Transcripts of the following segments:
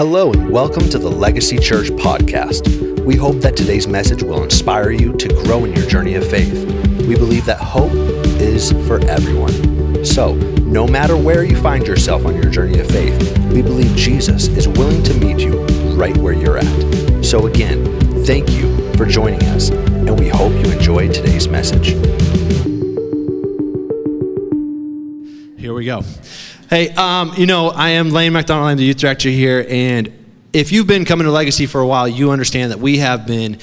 Hello, and welcome to the Legacy Church podcast. We hope that today's message will inspire you to grow in your journey of faith. We believe that hope is for everyone. So, no matter where you find yourself on your journey of faith, we believe Jesus is willing to meet you right where you're at. So, again, thank you for joining us, and we hope you enjoy today's message. Here we go. Hey, um, you know, I am Layne MacDonald. I'm the youth director here, and if you've been coming to Legacy for a while, you understand that we have been,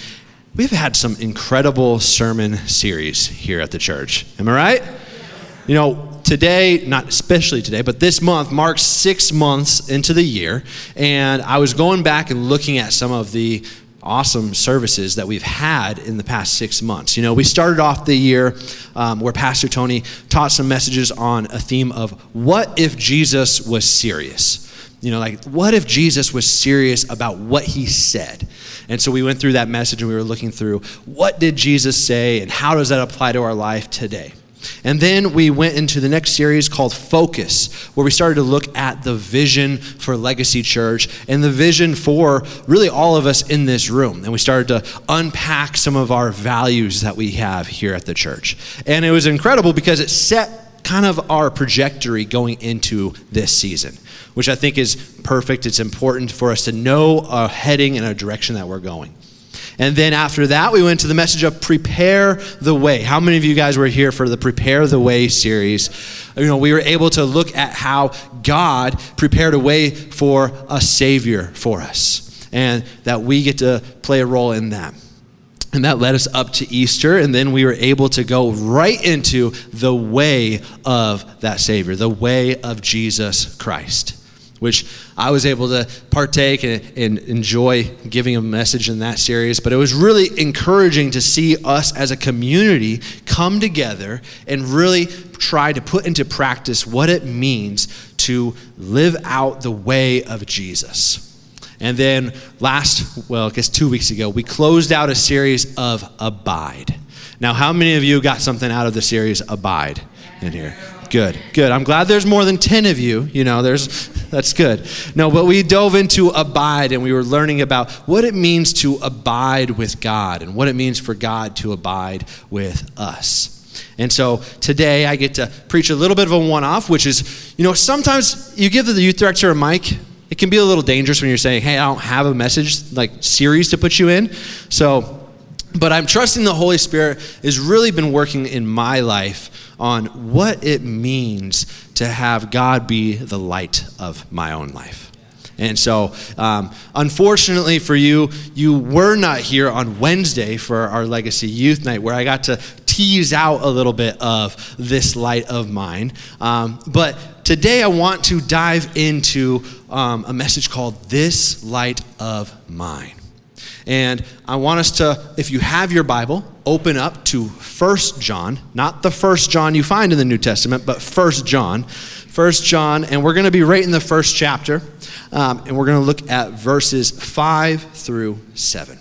we've had some incredible sermon series here at the church. Am I right? You know, today, not especially today, but this month marks six months into the year, and I was going back and looking at some of the awesome services that we've had in the past six months. You know, we started off the year um, where Pastor Tony taught some messages on a theme of what if Jesus was serious? You know, like, what if Jesus was serious about what he said? And so we went through that message and we were looking through what did Jesus say and how does that apply to our life today? And then we went into the next series called Focus, where we started to look at the vision for Legacy Church and the vision for really all of us in this room. And we started to unpack some of our values that we have here at the church. And it was incredible because it set kind of our trajectory going into this season, which I think is perfect. It's important for us to know a heading and a direction that we're going. And then after that, we went to the message of prepare the way. How many of you guys were here for the Prepare the Way series? You know, we were able to look at how God prepared a way for a Savior for us, and that we get to play a role in that. And that led us up to Easter, and then we were able to go right into the way of that Savior, the way of Jesus Christ which I was able to partake and, and, enjoy giving a message in that series. But it was really encouraging to see us as a community come together and really try to put into practice what it means to live out the way of Jesus. And then last, well, I guess two weeks ago, we closed out a series of Abide. Now, how many of you got something out of the series Abide in here? Good, good. I'm glad there's more than 10 of you. You know, there's, that's good. No, but we dove into abide and we were learning about what it means to abide with God and what it means for God to abide with us. And so today I get to preach a little bit of a one off, which is, you know, sometimes you give the youth director a mic. It can be a little dangerous when you're saying, hey, I don't have a message like series to put you in. So, but I'm trusting the Holy Spirit has really been working in my life on what it means to have God be the light of my own life. And so, um, unfortunately for you, you were not here on Wednesday for our Legacy Youth Night, where I got to tease out a little bit of this light of mine. Um, but today I want to dive into um, a message called This Light of Mine. And I want us to, if you have your Bible, open up to First John, not the first John you find in the New Testament, but First John. First John, and we're going to be right in the first chapter, um, and we're going to look at verses 5 through 7.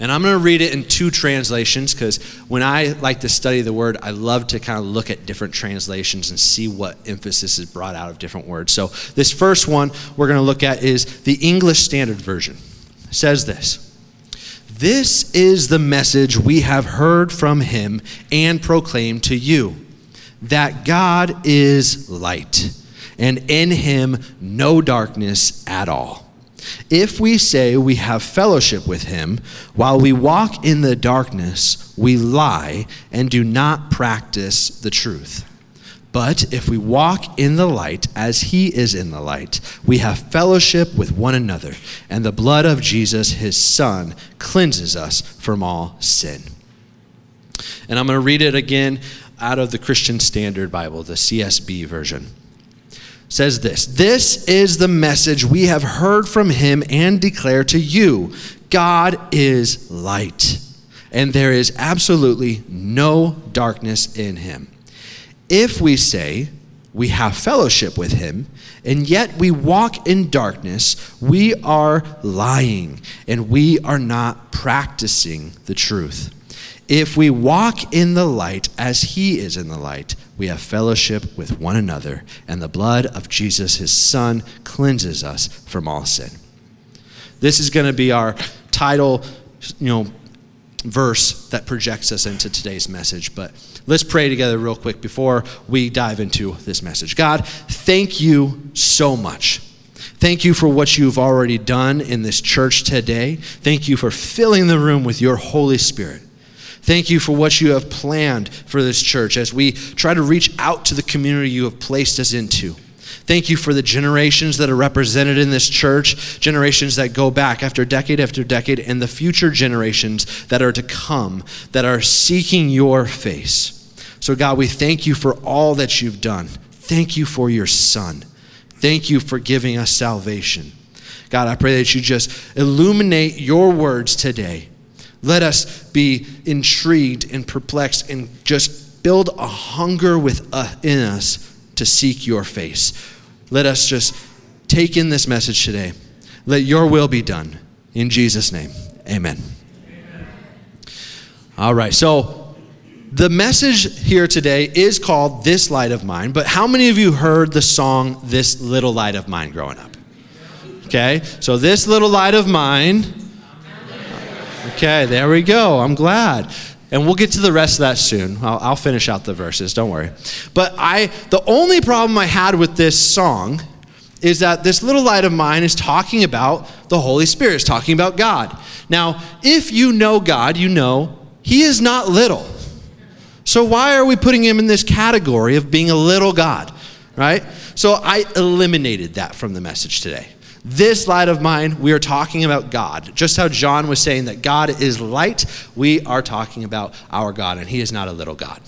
And I'm going to read it in two translations because when I like to study the word, I love to kind of look at different translations and see what emphasis is brought out of different words. So, this first one we're going to look at is the English Standard Version says this This is the message we have heard from him and proclaimed to you that God is light, and in him no darkness at all. If we say we have fellowship with him while we walk in the darkness, we lie and do not practice the truth. But if we walk in the light as he is in the light, we have fellowship with one another, and the blood of Jesus, his son, cleanses us from all sin. And I'm going to read it again out of the Christian Standard Bible, the CSB version. It says this This is the message we have heard from him and declare to you God is light, and there is absolutely no darkness in him. If we say we have fellowship with him, and yet we walk in darkness, we are lying and we are not practicing the truth. If we walk in the light as he is in the light, we have fellowship with one another, and the blood of Jesus, his son, cleanses us from all sin. This is going to be our title, you know, verse that projects us into today's message. But let's pray together real quick before we dive into this message. God, thank you so much. Thank you for what you've already done in this church today. Thank you for filling the room with your Holy Spirit. Thank you for what you have planned for this church as we try to reach out to the community you have placed us into. Thank you for the generations that are represented in this church, generations that go back after decade after decade, and the future generations that are to come that are seeking your face. So, God, we thank you for all that you've done. Thank you for your Son. Thank you for giving us salvation. God, I pray that you just illuminate your words today let us be intrigued and perplexed and just build a hunger with, uh, us to seek your face. Let us just take in this message today. Let your will be done. In Jesus' name, amen. amen. All right, so the message here today is called This Light of Mine, but how many of you heard the song This Little Light of Mine growing up? Okay, so this little light of mine Okay, there we go. I'm glad. And we'll get to the rest of that soon. I'll, I'll, finish out the verses, don't worry. But I, the only problem I had with this song is that this little light of mine is talking about the Holy Spirit, it's talking about God. Now, if you know God, you know He is not little. So why are we putting Him in this category of being a little God, right? So I eliminated that from the message today. This light of mine, we are talking about God. Just how John was saying that God is light, we are talking about our God, and He is not a little God.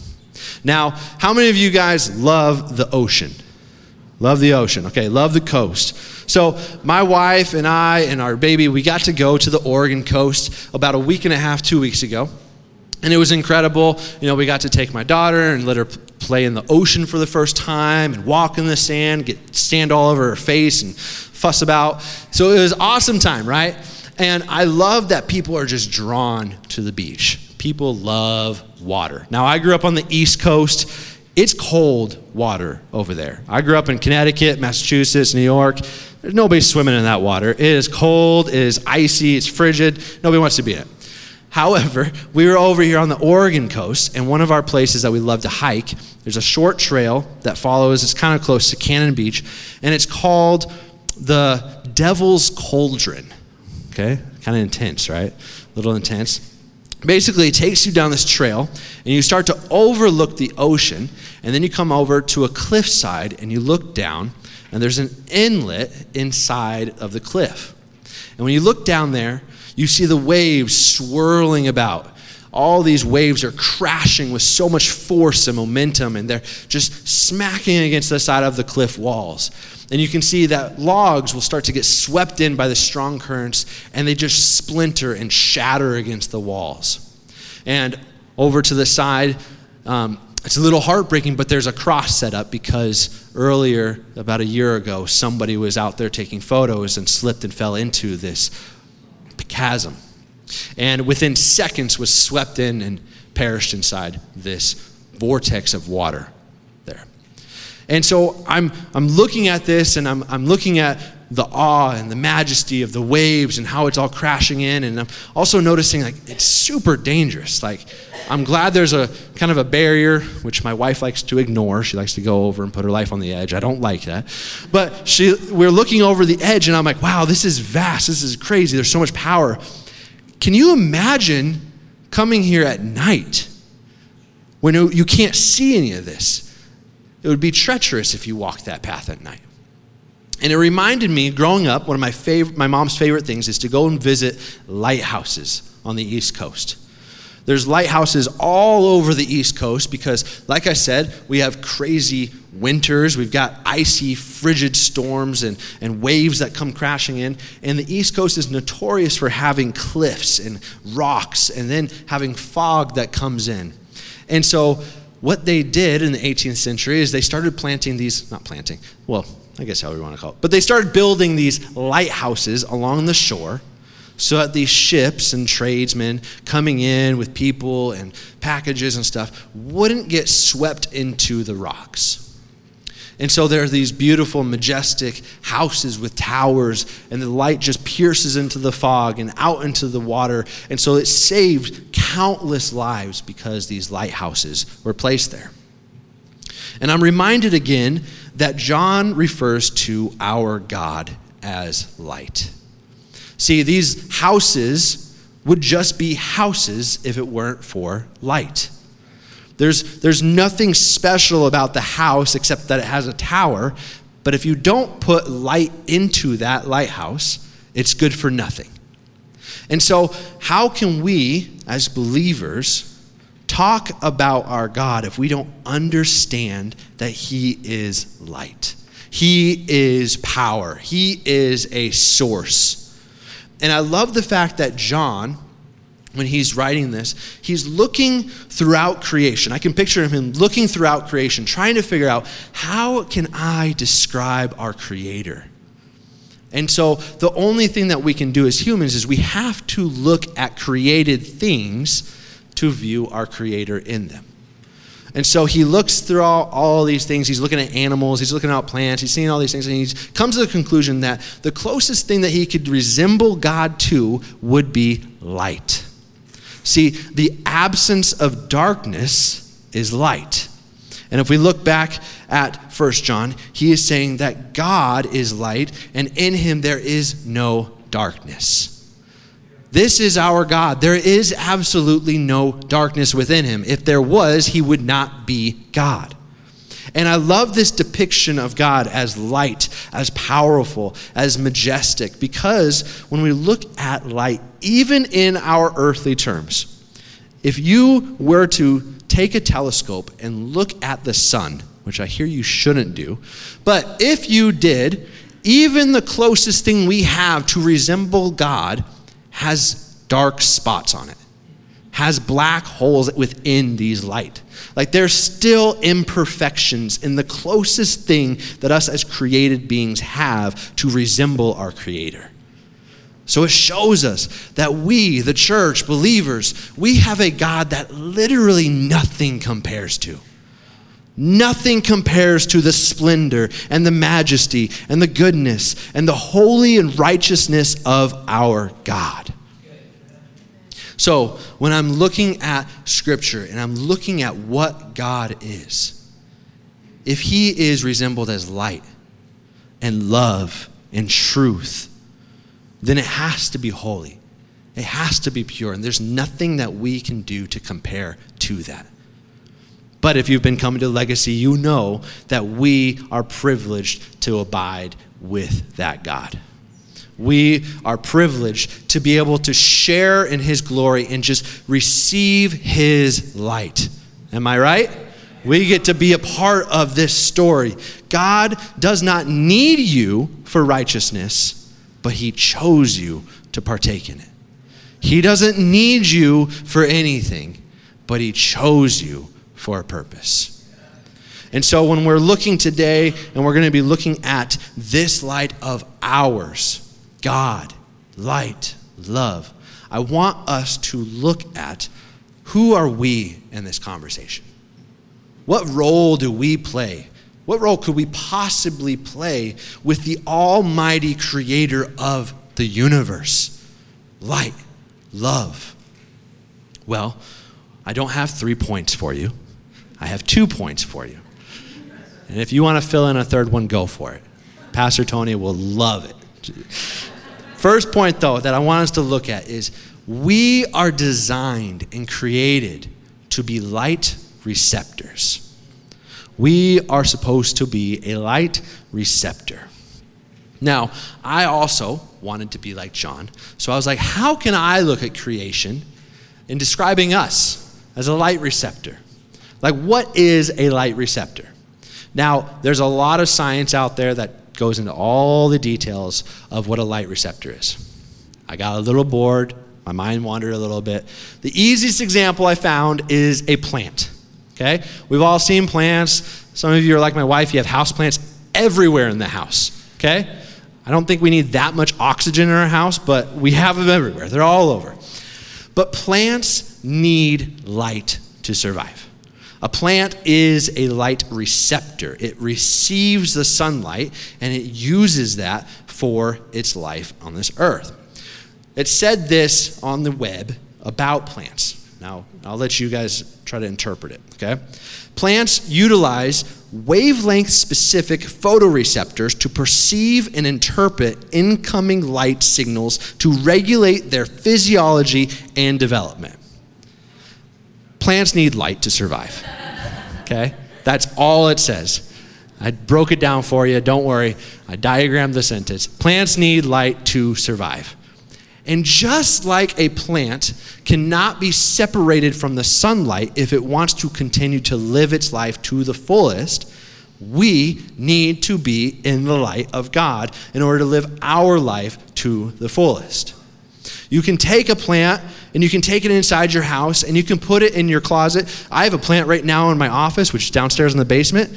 Now, how many of you guys love the ocean? Love the ocean. Okay, love the coast. So, my wife and I and our baby, we got to go to the Oregon coast about a week and a half, two weeks ago. And it was incredible. You know, we got to take my daughter and let her play in the ocean for the first time and walk in the sand, get stand all over her face and fuss about. So it was awesome time, right? And I love that people are just drawn to the beach. People love water. Now, I grew up on the East Coast. It's cold water over there. I grew up in Connecticut, Massachusetts, New York. There's nobody swimming in that water. It is cold, it is icy, it's frigid. Nobody wants to be in it. However, we were over here on the Oregon coast, and one of our places that we love to hike, there's a short trail that follows, it's kind of close to Cannon Beach, and it's called the Devil's Cauldron. Okay? Kind of intense, right? A little intense. Basically, it takes you down this trail, and you start to overlook the ocean, and then you come over to a cliffside, and you look down, and there's an inlet inside of the cliff. And when you look down there, you see the waves swirling about all these waves are crashing with so much force and momentum, and they're just smacking against the side of the cliff walls. And you can see that logs will start to get swept in by the strong currents, and they just splinter and shatter against the walls. And over to the side, um, it's a little heartbreaking, but there's a cross set up because earlier, about a year ago, somebody was out there taking photos and slipped and fell into this chasm and within seconds was swept in and perished inside this vortex of water. And so I'm, I'm looking at this and I'm, I'm looking at the awe and the majesty of the waves and how it's all crashing in. And I'm also noticing like it's super dangerous. Like I'm glad there's a kind of a barrier, which my wife likes to ignore. She likes to go over and put her life on the edge. I don't like that. But she, we're looking over the edge and I'm like, wow, this is vast. This is crazy. There's so much power. Can you imagine coming here at night when you can't see any of this? It would be treacherous if you walked that path at night. And it reminded me, growing up, one of my, favorite, my mom's favorite things is to go and visit lighthouses on the East Coast. There's lighthouses all over the East Coast because, like I said, we have crazy winters. We've got icy, frigid storms and, and waves that come crashing in. And the East Coast is notorious for having cliffs and rocks and then having fog that comes in. And so, what they did in the 18th century is they started planting these, not planting, well, I guess however you want to call it, but they started building these lighthouses along the shore so that these ships and tradesmen coming in with people and packages and stuff wouldn't get swept into the rocks. And so there are these beautiful, majestic houses with towers, and the light just pierces into the fog and out into the water. And so it saved countless lives because these lighthouses were placed there. And I'm reminded again that John refers to our God as light. See, these houses would just be houses if it weren't for light. There's, there's nothing special about the house except that it has a tower, but if you don't put light into that lighthouse, it's good for nothing. And so, how can we, as believers, talk about our God if we don't understand that He is light? He is power, He is a source. And I love the fact that John, when he's writing this, he's looking throughout creation. I can picture him looking throughout creation, trying to figure out how can I describe our creator? And so the only thing that we can do as humans is we have to look at created things to view our creator in them. And so he looks through all, all these things. He's looking at animals, he's looking at plants, he's seeing all these things, and he comes to the conclusion that the closest thing that he could resemble God to would be light. See, the absence of darkness is light. And if we look back at First John, he is saying that God is light, and in him there is no darkness. This is our God. There is absolutely no darkness within him. If there was, he would not be God. And I love this depiction of God as light, as powerful, as majestic, because when we look at light, even in our earthly terms, if you were to take a telescope and look at the sun, which I hear you shouldn't do, but if you did, even the closest thing we have to resemble God has dark spots on it, has black holes within these light. Like there's still imperfections in the closest thing that us as created beings have to resemble our Creator. So it shows us that we, the church, believers, we have a God that literally nothing compares to. Nothing compares to the splendor and the majesty and the goodness and the holy and righteousness of our God. So, when I'm looking at Scripture and I'm looking at what God is, if He is resembled as light and love and truth, then it has to be holy. It has to be pure. And there's nothing that we can do to compare to that. But if you've been coming to Legacy, you know that we are privileged to abide with that God. We are privileged to be able to share in His glory and just receive His light. Am I right? We get to be a part of this story. God does not need you for righteousness, but He chose you to partake in it. He doesn't need you for anything, but He chose you for a purpose. And so when we're looking today, and we're going to be looking at this light of ours, God, light, love, I want us to look at who are we in this conversation? What role do we play? What role could we possibly play with the almighty creator of the universe? Light, love. Well, I don't have three points for you. I have two points for you. And if you want to fill in a third one, go for it. Pastor Tony will love it. First point, though, that I want us to look at is we are designed and created to be light receptors. We are supposed to be a light receptor. Now, I also wanted to be like John. So I was like, how can I look at creation in describing us as a light receptor? Like, what is a light receptor? Now, there's a lot of science out there that goes into all the details of what a light receptor is. I got a little bored, my mind wandered a little bit. The easiest example I found is a plant. Okay? We've all seen plants. Some of you are like my wife, you have house plants everywhere in the house. Okay? I don't think we need that much oxygen in our house, but we have them everywhere. They're all over. But plants need light to survive. A plant is a light receptor. It receives the sunlight and it uses that for its life on this earth. It said this on the web about plants. Now, I'll let you guys try to interpret it, okay? Plants utilize wavelength specific photoreceptors to perceive and interpret incoming light signals to regulate their physiology and development. Plants need light to survive, okay? That's all it says. I broke it down for you, don't worry. I diagrammed the sentence. Plants need light to survive. And just like a plant cannot be separated from the sunlight if it wants to continue to live its life to the fullest, we need to be in the light of God in order to live our life to the fullest. You can take a plant and you can take it inside your house and you can put it in your closet. I have a plant right now in my office, which is downstairs in the basement.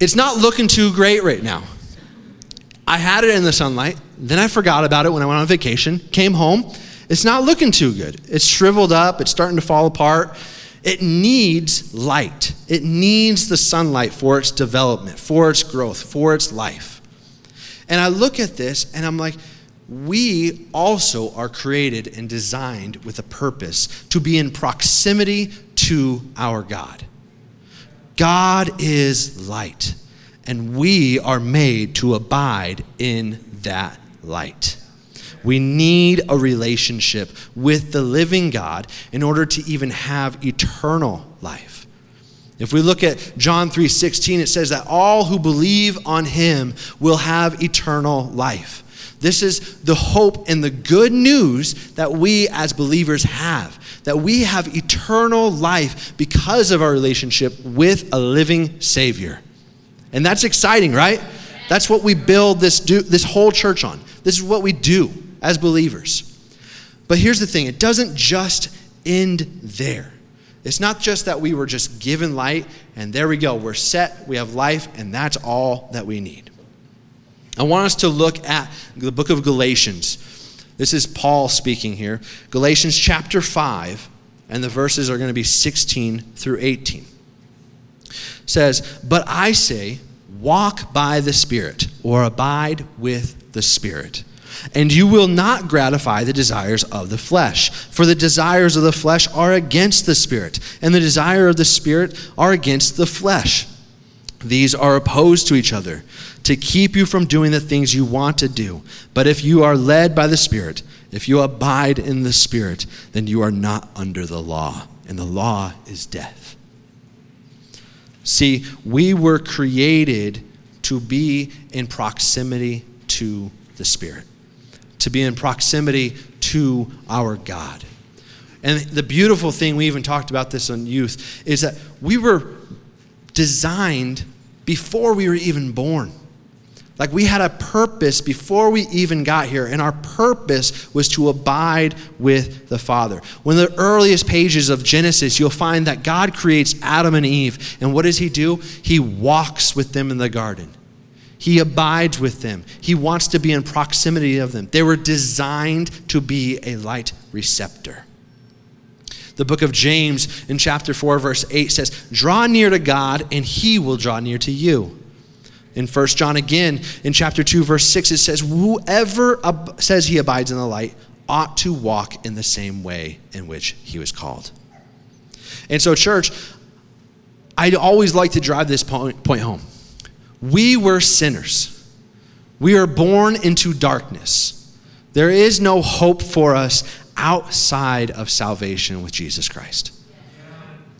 It's not looking too great right now. I had it in the sunlight. Then I forgot about it when I went on vacation, came home. It's not looking too good. It's shriveled up, it's starting to fall apart. It needs light. It needs the sunlight for its development, for its growth, for its life. And I look at this and I'm like, we also are created and designed with a purpose to be in proximity to our God. God is light, and we are made to abide in that light. We need a relationship with the living God in order to even have eternal life. If we look at John 3:16 it says that all who believe on him will have eternal life. This is the hope and the good news that we as believers have. That we have eternal life because of our relationship with a living Savior. And that's exciting, right? That's what we build this, do, this whole church on. This is what we do as believers. But here's the thing it doesn't just end there. It's not just that we were just given light and there we go, we're set, we have life, and that's all that we need. I want us to look at the book of Galatians. This is Paul speaking here. Galatians chapter 5, and the verses are going to be 16 through 18. It says, But I say, walk by the Spirit, or abide with the Spirit and you will not gratify the desires of the flesh. For the desires of the flesh are against the Spirit, and the desire of the Spirit are against the flesh. These are opposed to each other to keep you from doing the things you want to do. But if you are led by the Spirit, if you abide in the Spirit, then you are not under the law, and the law is death. See, we were created to be in proximity to the Spirit to be in proximity to our God. And the beautiful thing, we even talked about this on youth, is that we were designed before we were even born. Like we had a purpose before we even got here, and our purpose was to abide with the Father. One of the earliest pages of Genesis, you'll find that God creates Adam and Eve, and what does He do? He walks with them in the garden. He abides with them. He wants to be in proximity of them. They were designed to be a light receptor. The book of James in chapter 4, verse 8 says, Draw near to God, and he will draw near to you. In 1 John again, in chapter 2, verse 6, it says, Whoever ab- says he abides in the light ought to walk in the same way in which he was called. And so, church, I'd always like to drive this point, point home. We were sinners. We are born into darkness. There is no hope for us outside of salvation with Jesus Christ.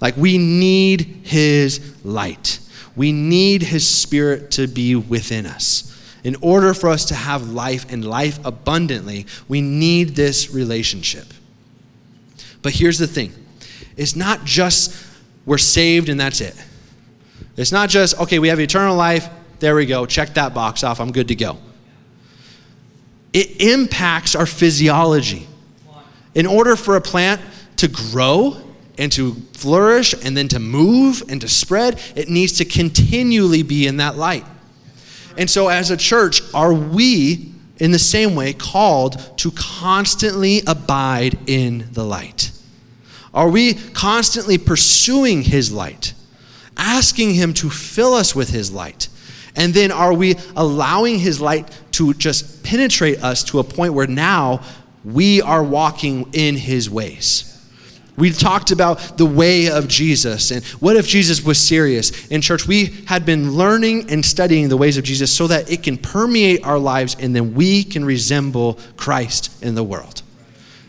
Like, we need His light. We need His Spirit to be within us. In order for us to have life and life abundantly, we need this relationship. But here's the thing it's not just we're saved and that's it. It's not just, okay, we have eternal life, there we go, check that box off, I'm good to go. It impacts our physiology. In order for a plant to grow and to flourish and then to move and to spread, it needs to continually be in that light. And so, as a church, are we in the same way called to constantly abide in the light? Are we constantly pursuing His light, asking Him to fill us with His light? And then are we allowing His light to just penetrate us to a point where now we are walking in His ways? We talked about the way of Jesus and what if Jesus was serious. In church, we had been learning and studying the ways of Jesus so that it can permeate our lives and then we can resemble Christ in the world.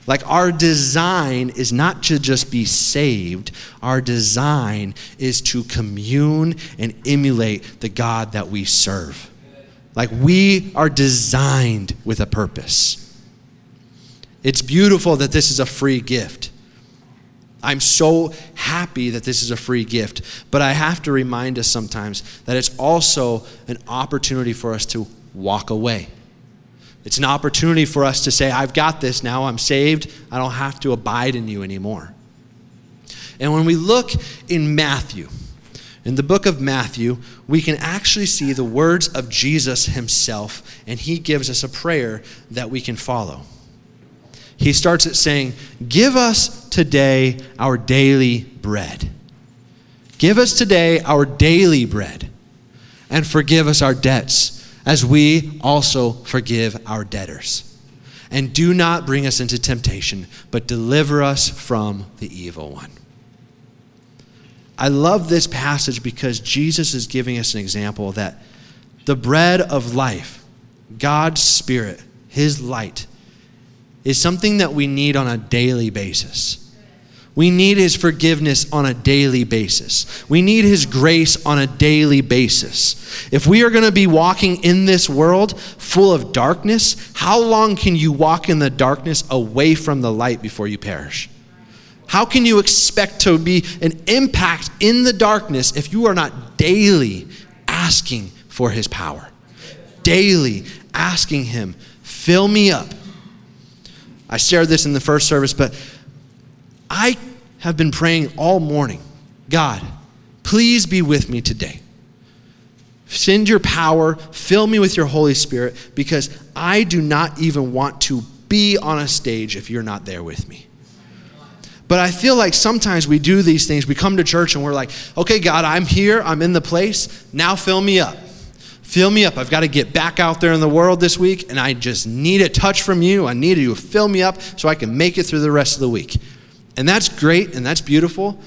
Like our design is not to just be saved, our design is to commune and emulate the God that we serve. Like we are designed with a purpose. It's beautiful that this is a free gift. I'm so happy that this is a free gift, but I have to remind us sometimes that it's also an opportunity for us to walk away. It's an opportunity for us to say, I've got this now, I'm saved, I don't have to abide in you anymore. And when we look in Matthew, in the book of Matthew, we can actually see the words of Jesus himself, and he gives us a prayer that we can follow. He starts it saying, Give us today our daily bread. Give us today our daily bread, and forgive us our debts as we also forgive our debtors. And do not bring us into temptation, but deliver us from the evil one. I love this passage because Jesus is giving us an example that the bread of life, God's Spirit, His light, is something that we need on a daily basis. We need His forgiveness on a daily basis. We need His grace on a daily basis. If we are going to be walking in this world full of darkness, how long can you walk in the darkness away from the light before you perish? How can you expect to be an impact in the darkness if you are not daily asking for His power? Daily asking Him, fill me up. I shared this in the first service, but I have been praying all morning God, please be with me today. Send your power, fill me with your Holy Spirit, because I do not even want to be on a stage if you're not there with me. But I feel like sometimes we do these things. We come to church and we're like, okay, God, I'm here, I'm in the place, now fill me up. Fill me up. I've got to get back out there in the world this week, and I just need a touch from you. I need you to fill me up so I can make it through the rest of the week. And that's great and that's beautiful.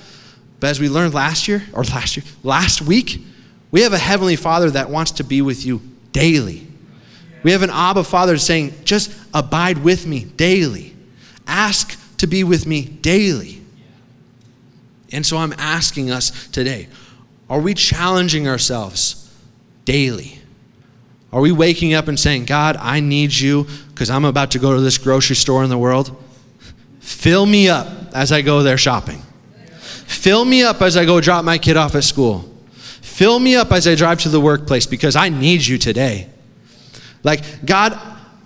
But as we learned last year, or last year, last week, we have a Heavenly Father that wants to be with you daily. We have an Abba Father saying, just abide with me daily. Ask to be with me daily. And so I'm asking us today are we challenging ourselves daily? Are we waking up and saying, God, I need you because I'm about to go to this grocery store in the world? Fill me up as I go there shopping. Fill me up as I go drop my kid off at school. Fill me up as I drive to the workplace because I need you today. Like, God,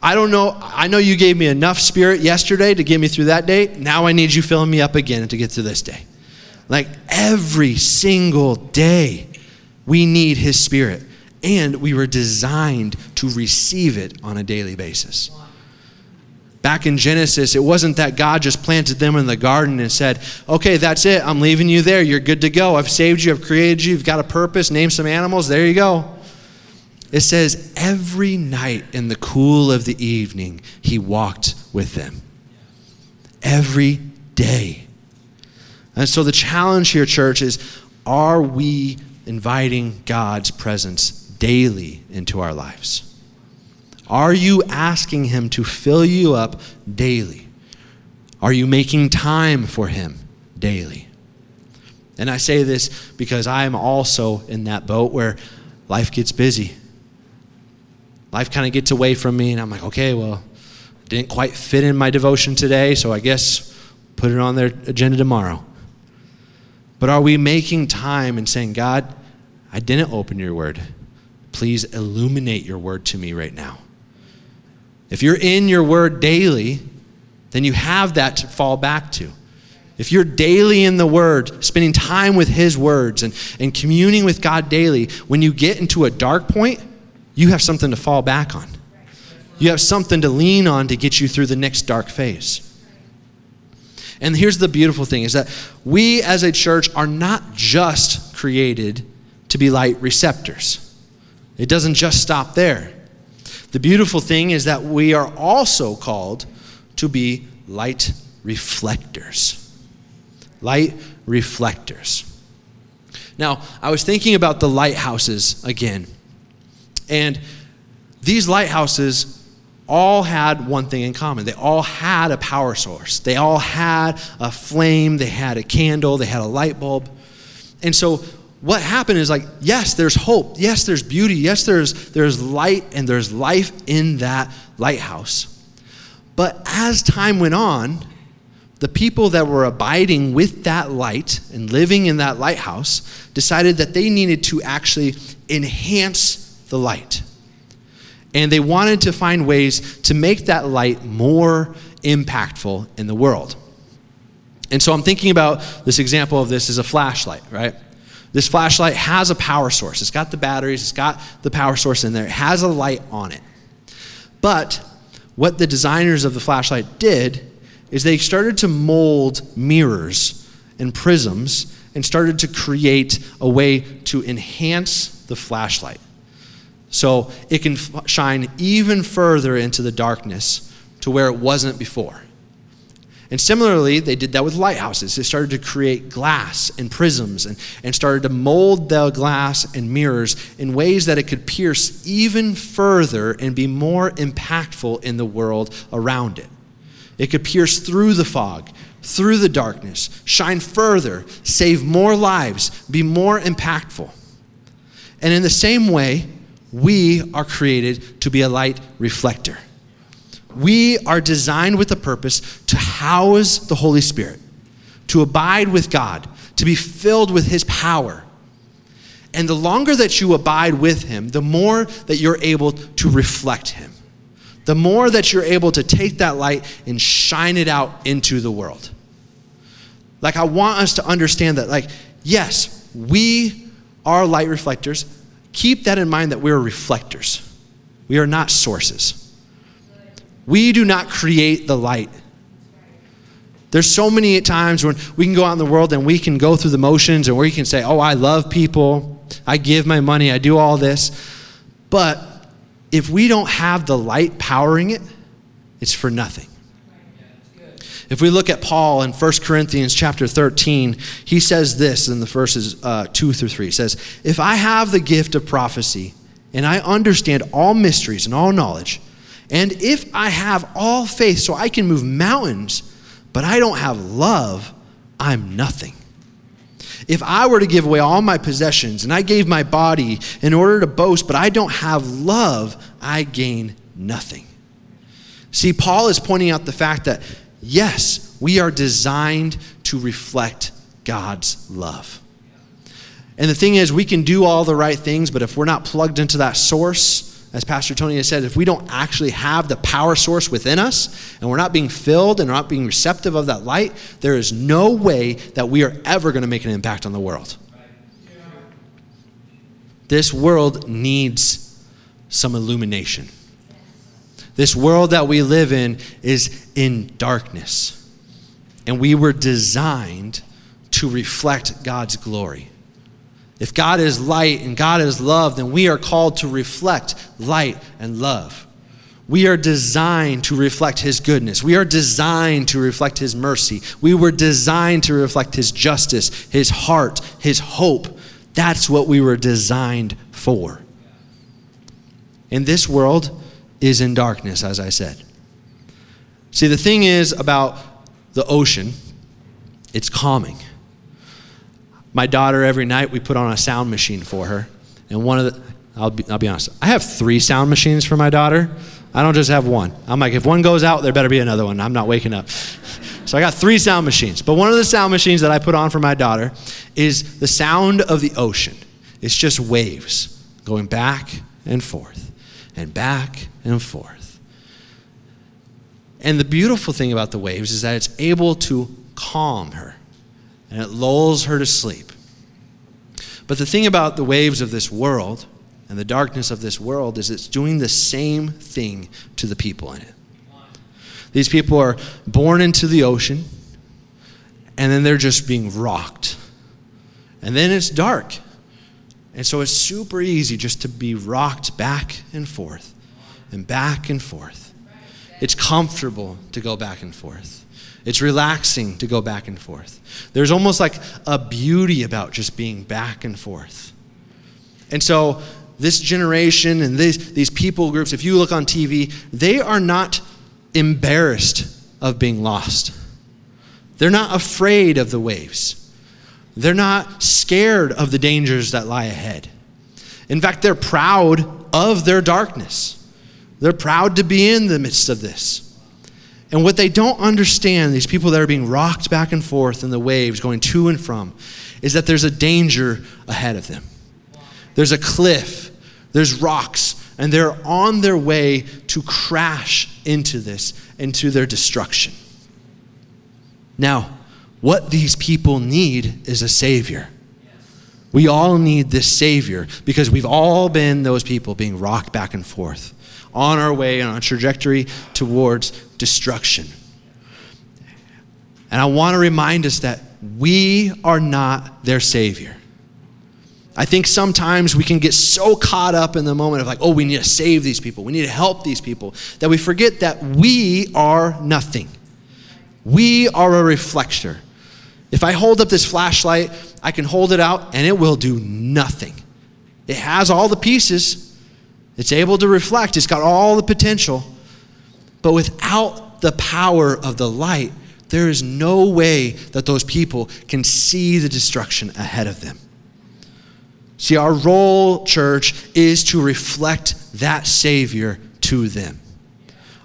I don't know. I know you gave me enough spirit yesterday to get me through that day. Now I need you filling me up again to get to this day. Like, every single day, we need His spirit. And we were designed to receive it on a daily basis. Back in Genesis, it wasn't that God just planted them in the garden and said, Okay, that's it. I'm leaving you there. You're good to go. I've saved you. I've created you. You've got a purpose. Name some animals. There you go. It says, Every night in the cool of the evening, he walked with them. Every day. And so the challenge here, church, is are we inviting God's presence daily into our lives? Are you asking Him to fill you up daily? Are you making time for Him daily? And I say this because I am also in that boat where life gets busy. Life kind of gets away from me, and I'm like, okay, well, didn't quite fit in my devotion today, so I guess put it on their agenda tomorrow. But are we making time and saying, God, I didn't open your word. Please illuminate your word to me right now. If you're in your word daily, then you have that to fall back to. If you're daily in the Word, spending time with His words and, and communing with God daily, when you get into a dark point, you have something to fall back on. You have something to lean on to get you through the next dark phase. And here's the beautiful thing is that we as a church are not just created to be light receptors. It doesn't just stop there. The beautiful thing is that we are also called to be light reflectors. Light reflectors. Now, I was thinking about the lighthouses again. And these lighthouses all had one thing in common. They all had a power source. They all had a flame, they had a candle, they had a light bulb. And so what happened is like, yes, there's hope. Yes, there's beauty. Yes, there's there's light and there's life in that lighthouse. But as time went on, the people that were abiding with that light and living in that lighthouse decided that they needed to actually enhance the light. And they wanted to find ways to make that light more impactful in the world. And so I'm thinking about this example of this as a flashlight, right? This flashlight has a power source. It's got the batteries, it's got the power source in there, it has a light on it. But what the designers of the flashlight did is they started to mold mirrors and prisms and started to create a way to enhance the flashlight so it can shine even further into the darkness to where it wasn't before. And similarly, they did that with lighthouses. They started to create glass and prisms and, and started to mold the glass and mirrors in ways that it could pierce even further and be more impactful in the world around it. It could pierce through the fog, through the darkness, shine further, save more lives, be more impactful. And in the same way, we are created to be a light reflector. We are designed with a purpose to house the Holy Spirit, to abide with God, to be filled with His power. And the longer that you abide with Him, the more that you're able to reflect Him. The more that you're able to take that light and shine it out into the world. Like, I want us to understand that, like, yes, we are light reflectors. Keep that in mind that we're reflectors, we are not sources. We do not create the light. There's so many times when we can go out in the world and we can go through the motions and we can say, Oh, I love people, I give my money, I do all this. But if we don't have the light powering it, it's for nothing. If we look at Paul in 1 Corinthians chapter 13, he says this in the verses uh, 2 through 3. He says, If I have the gift of prophecy and I understand all mysteries and all knowledge, and if I have all faith so I can move mountains, but I don't have love, I'm nothing. If I were to give away all my possessions and I gave my body in order to boast, but I don't have love, I gain nothing. See, Paul is pointing out the fact that yes, we are designed to reflect God's love. And the thing is, we can do all the right things, but if we're not plugged into that source, as Pastor Tony has said, if we don't actually have the power source within us and we're not being filled and are not being receptive of that light, there is no way that we are ever going to make an impact on the world. This world needs some illumination. This world that we live in is in darkness. And we were designed to reflect God's glory. If God is light and God is love, then we are called to reflect light and love. We are designed to reflect His goodness. We are designed to reflect His mercy. We were designed to reflect His justice, His heart, His hope. That's what we were designed for. And this world is in darkness, as I said. See, the thing is about the ocean, it's calming. My daughter, every night, we put on a sound machine for her. And one of the, I'll be, I'll be honest, I have three sound machines for my daughter. I don't just have one. I'm like, if one goes out, there better be another one. I'm not waking up. So I got three sound machines. But one of the sound machines that I put on for my daughter is the sound of the ocean. It's just waves going back and forth and back and forth. And the beautiful thing about the waves is that it's able to calm her and it lulls her to sleep. But the thing about the waves of this world and the darkness of this world is it's doing the same thing to the people in it. These people are born into the ocean, and then they're just being rocked. And then it's dark. And so it's super easy just to be rocked back and forth and back and forth. It's comfortable to go back and forth. It's relaxing to go back and forth. There's almost like a beauty about just being back and forth. And so, this generation and these, these people groups, if you look on TV, they are not embarrassed of being lost. They're not afraid of the waves. They're not scared of the dangers that lie ahead. In fact, they're proud of their darkness. They're proud to be in the midst of this. And what they don't understand, these people that are being rocked back and forth in the waves, going to and from, is that there's a danger ahead of them. There's a cliff, there's rocks, and they're on their way to crash into this, into their destruction. Now, what these people need is a Savior. We all need this Savior because we've all been those people being rocked back and forth on our way on a trajectory towards destruction. And I want to remind us that we are not their Savior. I think sometimes we can get so caught up in the moment of like, oh, we need to save these people, we need to help these people, that we forget that we are nothing. We are a reflector. If I hold up this flashlight, I can hold it out and it will do nothing. It has all the pieces, it's able to reflect, it's got all the potential. But without the power of the light, there is no way that those people can see the destruction ahead of them. See, our role, church, is to reflect that Savior to them.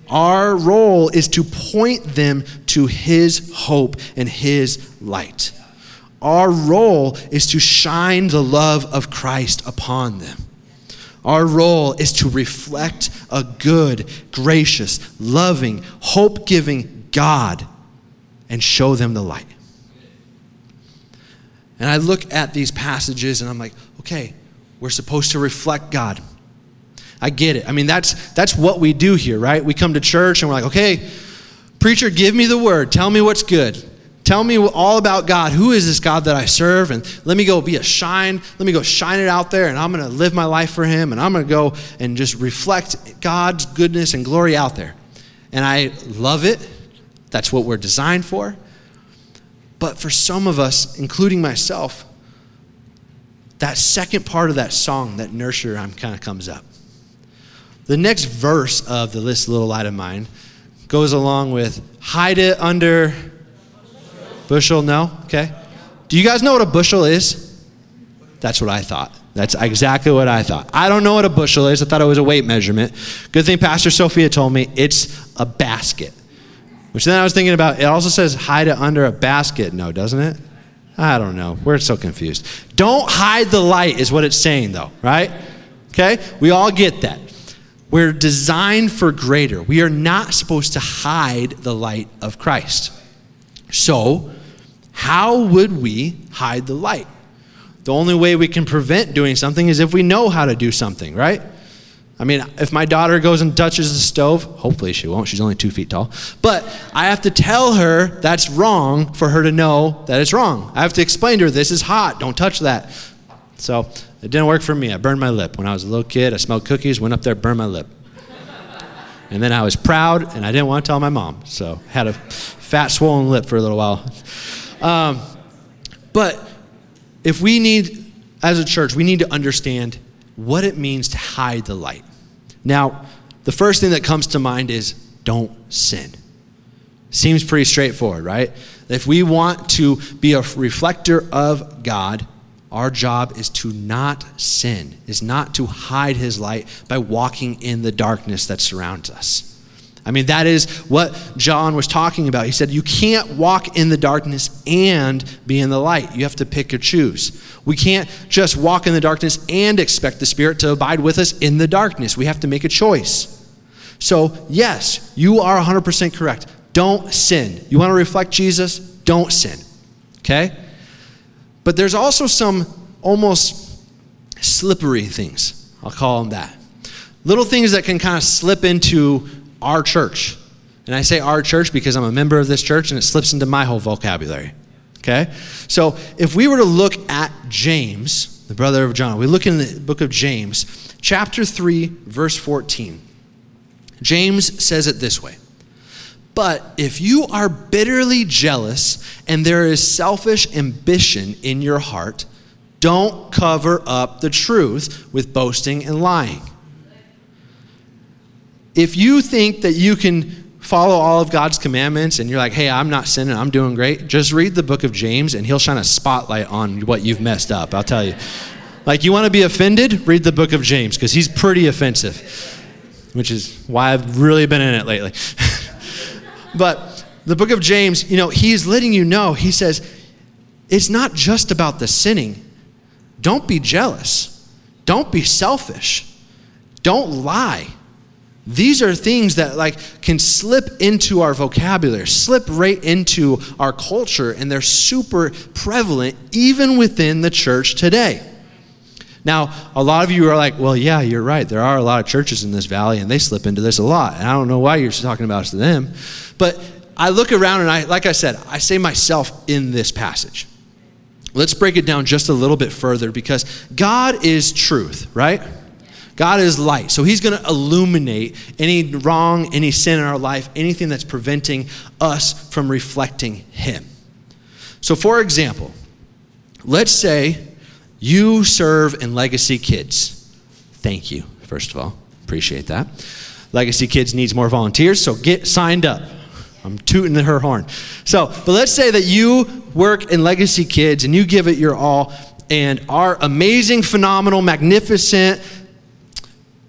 Our role is to point them to His hope and His light. Our role is to shine the love of Christ upon them. Our role is to reflect a good, gracious, loving, hope giving God and show them the light. And I look at these passages and I'm like, okay, we're supposed to reflect God. I get it. I mean, that's, that's what we do here, right? We come to church and we're like, okay, preacher, give me the word. Tell me what's good. Tell me all about God. Who is this God that I serve? And let me go be a shine. Let me go shine it out there, and I'm going to live my life for Him, and I'm going to go and just reflect God's goodness and glory out there. And I love it. That's what we're designed for. But for some of us, including myself, that second part of that song, that nurture, kind of comes up. The next verse of the This Little Light of Mine goes along with hide it under Bushel, no? Okay. Do you guys know what a bushel is? That's what I thought. That's exactly what I thought. I don't know what a bushel is. I thought it was a weight measurement. Good thing Pastor Sophia told me it's a basket. Which then I was thinking about, it also says hide it under a basket. No, doesn't it? I don't know. We're so confused. Don't hide the light, is what it's saying, though, right? Okay? We all get that. We're designed for greater. We are not supposed to hide the light of Christ. So, how would we hide the light? The only way we can prevent doing something is if we know how to do something, right? I mean, if my daughter goes and touches the stove, hopefully she won't, she's only two feet tall, but I have to tell her that's wrong for her to know that it's wrong. I have to explain to her, this is hot, don't touch that. So it didn't work for me. I burned my lip. When I was a little kid, I smelled cookies, went up there, burned my lip. And then I was proud, and I didn't want to tell my mom. So had a fat, swollen lip for a little while. Um, but if we need, as a church, we need to understand what it means to hide the light. Now, the first thing that comes to mind is don't sin. Seems pretty straightforward, right? If we want to be a reflector of God, our job is to not sin, is not to hide his light by walking in the darkness that surrounds us. I mean, that is what John was talking about. He said, You can't walk in the darkness and be in the light. You have to pick or choose. We can't just walk in the darkness and expect the Spirit to abide with us in the darkness. We have to make a choice. So, yes, you are 100% correct. Don't sin. You want to reflect Jesus? Don't sin. Okay? But there's also some almost slippery things I'll call them that. Little things that can kind of slip into our church. And I say our church because I'm a member of this church and it slips into my whole vocabulary. Okay? So if we were to look at James, the brother of John, we look in the book of James, chapter 3, verse 14. James says it this way But if you are bitterly jealous and there is selfish ambition in your heart, don't cover up the truth with boasting and lying. If you think that you can follow all of God's commandments and you're like, hey, I'm not sinning, I'm doing great, just read the book of James and he'll shine a spotlight on what you've messed up. I'll tell you. Like, you want to be offended? Read the book of James because he's pretty offensive, which is why I've really been in it lately. but the book of James, you know, he's letting you know, he says, it's not just about the sinning. Don't be jealous. Don't be selfish. Don't lie. These are things that like can slip into our vocabulary, slip right into our culture, and they're super prevalent even within the church today. Now, a lot of you are like, well, yeah, you're right. There are a lot of churches in this valley, and they slip into this a lot. And I don't know why you're talking about to them. But I look around, and I, like I said, I say myself in this passage. Let's break it down just a little bit further because God is truth, right? God is light. So he's going to illuminate any wrong, any sin in our life, anything that's preventing us from reflecting him. So, for example, let's say you serve in Legacy Kids. Thank you, first of all. Appreciate that. Legacy Kids needs more volunteers, so get signed up. I'm tooting her horn. So, but let's say that you work in Legacy Kids and you give it your all, and our amazing, phenomenal, magnificent,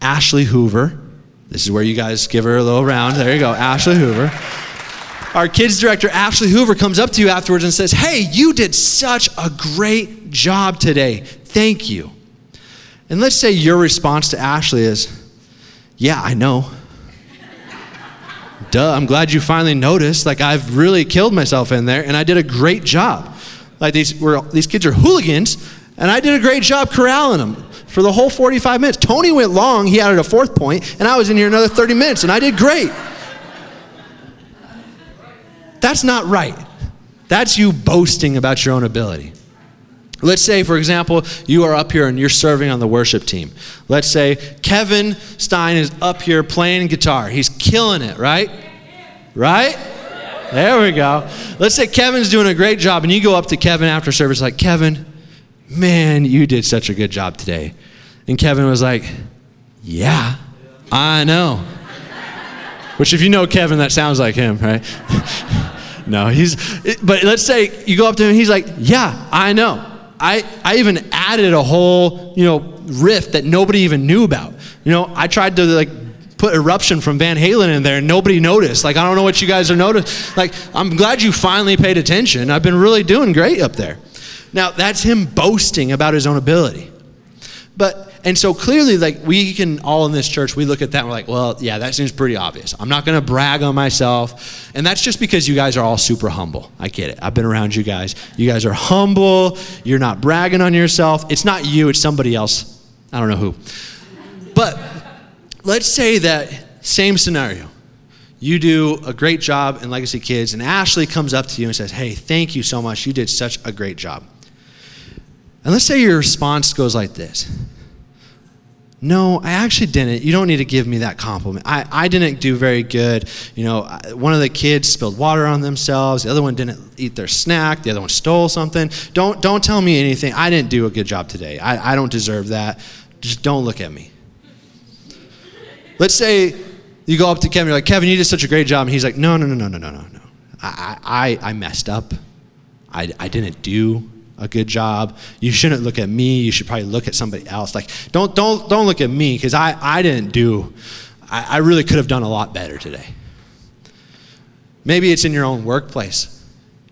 Ashley Hoover. This is where you guys give her a little round. There you go, Ashley Hoover. Our kids director, Ashley Hoover, comes up to you afterwards and says, Hey, you did such a great job today. Thank you. And let's say your response to Ashley is, Yeah, I know. Duh, I'm glad you finally noticed. Like, I've really killed myself in there, and I did a great job. Like, these, were, these kids are hooligans, and I did a great job corralling them for the whole 45 minutes. Tony went long, he added a fourth point, and I was in here another 30 minutes, and I did great. That's not right. That's you boasting about your own ability. Let's say, for example, you are up here and you're serving on the worship team. Let's say Kevin Stein is up here playing guitar. He's killing it, right? Right? There we go. Let's say Kevin's doing a great job, and you go up to Kevin after service, like, Kevin, man, you did such a good job today. And Kevin was like, yeah, I know. Which, if you know Kevin, that sounds like him, right? no, he's, but let's say you go up to him, he's like, yeah, I know. I, I even added a whole, you know, riff that nobody even knew about. You know, I tried to like put eruption from Van Halen in there and nobody noticed. Like, I don't know what you guys are noticing. Like, I'm glad you finally paid attention. I've been really doing great up there. Now, that's him boasting about his own ability. But, and so clearly, like, we can all in this church, we look at that and we're like, well, yeah, that seems pretty obvious. I'm not going to brag on myself. And that's just because you guys are all super humble. I get it. I've been around you guys. You guys are humble. You're not bragging on yourself. It's not you, it's somebody else. I don't know who. But let's say that same scenario. You do a great job in Legacy Kids, and Ashley comes up to you and says, Hey, thank you so much. You did such a great job. And let's say your response goes like this No, I actually didn't. You don't need to give me that compliment. I, I didn't do very good. You know, one of the kids spilled water on themselves, the other one didn't eat their snack, the other one stole something. Don't, don't tell me anything. I didn't do a good job today. I, I don't deserve that. Just don't look at me. Let's say you go up to Kevin, you're like, Kevin, you did such a great job. And he's like, no, no, no, no, no, no, no, no. I, I, I messed up. I, I didn't do a good job. You shouldn't look at me. You should probably look at somebody else. Like, don't, don't, don't look at me because I, I didn't do, I, I really could have done a lot better today. Maybe it's in your own workplace.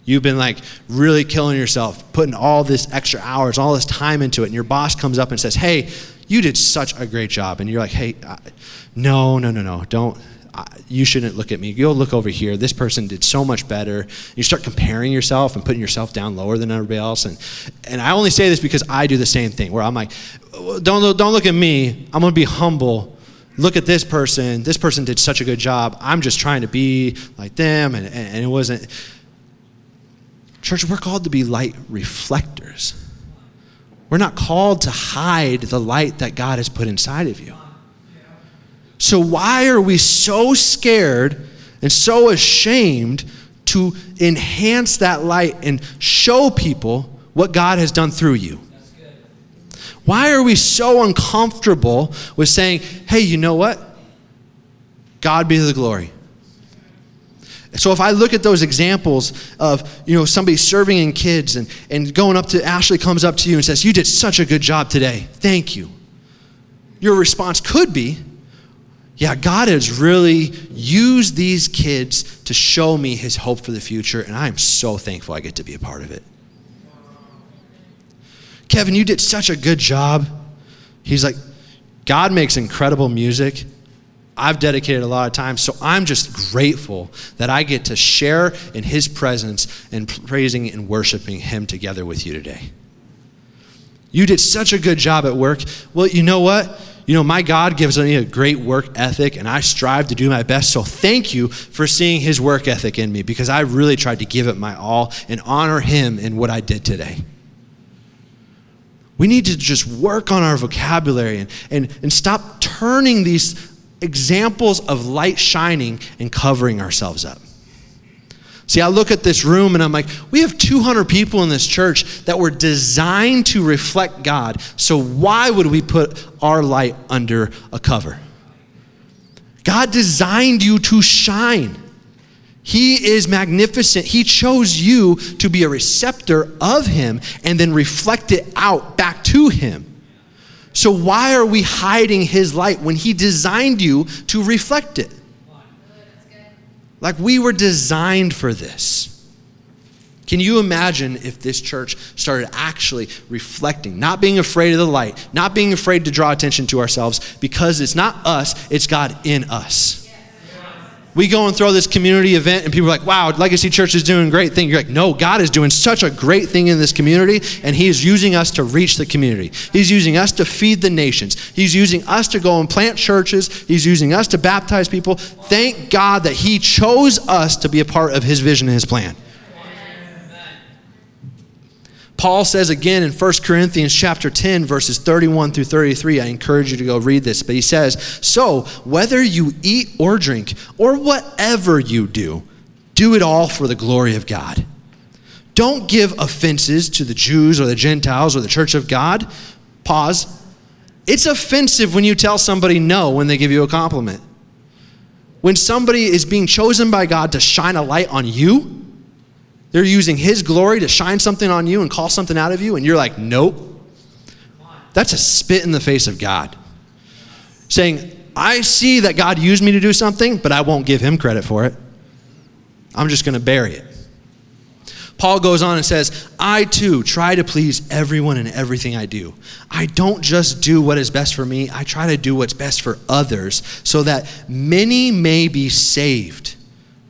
You've been like really killing yourself, putting all this extra hours, all this time into it, and your boss comes up and says, Hey, you did such a great job. And you're like, Hey, uh, no, no, no, no, don't. You shouldn't look at me. Go look over here. This person did so much better. You start comparing yourself and putting yourself down lower than everybody else. And, and I only say this because I do the same thing where I'm like, don't, don't look at me. I'm going to be humble. Look at this person. This person did such a good job. I'm just trying to be like them. And, and it wasn't. Church, we're called to be light reflectors. We're not called to hide the light that God has put inside of you. So, why are we so scared and so ashamed to enhance that light and show people what God has done through you? Why are we so uncomfortable with saying, hey, you know what? God be the glory. So if I look at those examples of, you know, somebody serving in kids and, and going up to Ashley comes up to you and says, You did such a good job today. Thank you. Your response could be, yeah, God has really used these kids to show me his hope for the future, and I'm so thankful I get to be a part of it. Kevin, you did such a good job. He's like, God makes incredible music. I've dedicated a lot of time, so I'm just grateful that I get to share in his presence and praising and worshiping him together with you today. You did such a good job at work. Well, you know what? You know, my God gives me a great work ethic, and I strive to do my best. So thank you for seeing his work ethic in me because I really tried to give it my all and honor him in what I did today. We need to just work on our vocabulary and, and, and stop turning these examples of light shining and covering ourselves up. See, I look at this room and I'm like, we have 200 people in this church that were designed to reflect God. So why would we put our light under a cover? God designed you to shine. He is magnificent. He chose you to be a receptor of Him and then reflect it out back to Him. So, why are we hiding His light when He designed you to reflect it? Like we were designed for this. Can you imagine if this church started actually reflecting, not being afraid of the light, not being afraid to draw attention to ourselves, because it's not us, it's God in us? We go and throw this community event, and people are like, wow, Legacy Church is doing a great thing. You're like, no, God is doing such a great thing in this community, and He is using us to reach the community. He's using us to feed the nations. He's using us to go and plant churches. He's using us to baptize people. Thank God that He chose us to be a part of His vision and His plan. Paul says again in 1 Corinthians chapter 10 verses 31 through 33. I encourage you to go read this, but he says, "So, whether you eat or drink or whatever you do, do it all for the glory of God. Don't give offenses to the Jews or the Gentiles or the church of God." Pause. It's offensive when you tell somebody no when they give you a compliment. When somebody is being chosen by God to shine a light on you, they're using His glory to shine something on you and call something out of you, and you're like, nope. That's a spit in the face of God. Saying, I see that God used me to do something, but I won't give Him credit for it. I'm just going to bury it. Paul goes on and says, I too try to please everyone in everything I do. I don't just do what is best for me, I try to do what's best for others so that many may be saved.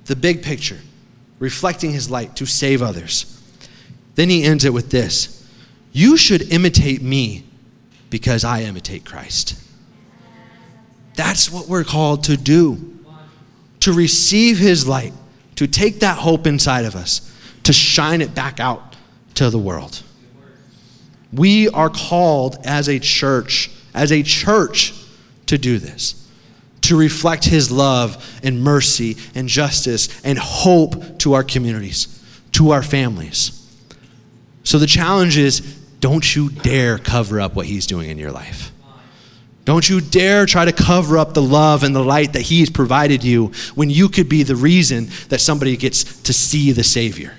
The big picture reflecting his light to save others. Then he ends it with this You should imitate me because I imitate Christ. That's what we're called to do to receive his light, to take that hope inside of us, to shine it back out to the world. We are called as a church, as a church, to do this to reflect His love and mercy and justice and hope to our communities, to our families. So the challenge is don't you dare cover up what He's doing in your life. Don't you dare try to cover up the love and the light that He's provided you when you could be the reason that somebody gets to see the Savior.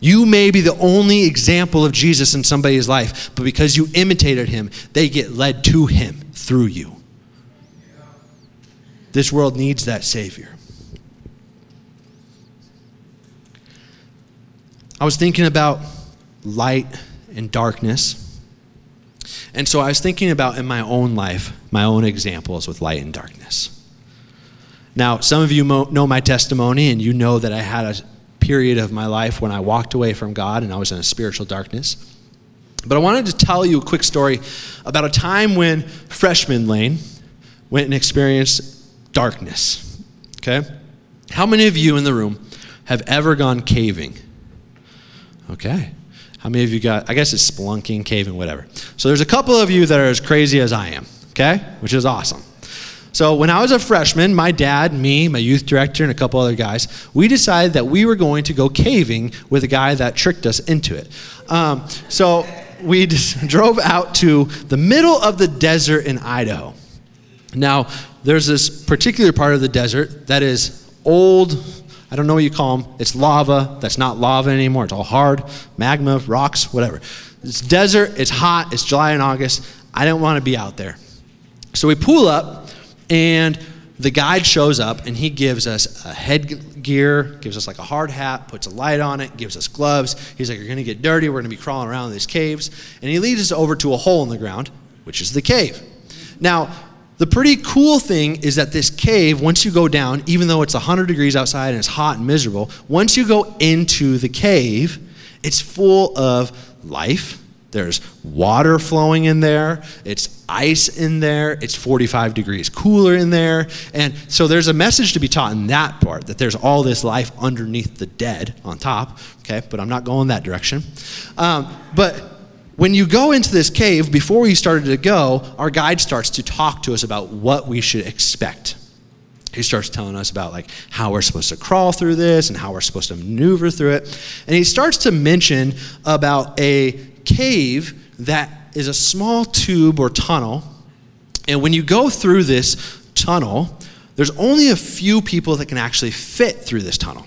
You may be the only example of Jesus in somebody's life, but because you imitated Him, they get led to Him through you. This world needs that Savior. I was thinking about light and darkness. And so I was thinking about in my own life, my own examples with light and darkness. Now, some of you mo- know my testimony, and you know that I had a period of my life when I walked away from God and I was in a spiritual darkness. But I wanted to tell you a quick story about a time when freshman Layne went and experienced darkness. Okay? How many of you in the room have ever gone caving? Okay. How many of you got, I guess it's spelunking, caving, whatever. So there's a couple of you that are as crazy as I am, okay? Which is awesome. So when I was a freshman, my dad, me, my youth director, and a couple other guys, we decided that we were going to go caving with a guy that tricked us into it. Um, so we drove out to the middle of the desert in Idaho. Now, there's this particular part of the desert that is old, I don't know what you call them. It's lava. That's not lava anymore. It's all hard, magma, rocks, whatever. It's desert. It's hot. It's July and August. I don't want to be out there. So we pull up, and the guide shows up, and he gives us a headgear, gives us like a hard hat, puts a light on it, gives us gloves. He's like, You're going to get dirty. We're going to be crawling around these caves. And he leads us over to a hole in the ground, which is the cave. Now, the pretty cool thing is that this cave, once you go down, even though it's 100 degrees outside and it's hot and miserable, once you go into the cave, it's full of life. There's water flowing in there. It's ice in there. It's 45 degrees cooler in there. And so there's a message to be taught in that part that there's all this life underneath the dead on top. Okay, but I'm not going that direction. Um, but when you go into this cave, before we started to go, our guide starts to talk to us about what we should expect. He starts telling us about like how we're supposed to crawl through this and how we're supposed to maneuver through it. And he starts to mention about a cave that is a small tube or tunnel. And when you go through this tunnel, there's only a few people that can actually fit through this tunnel.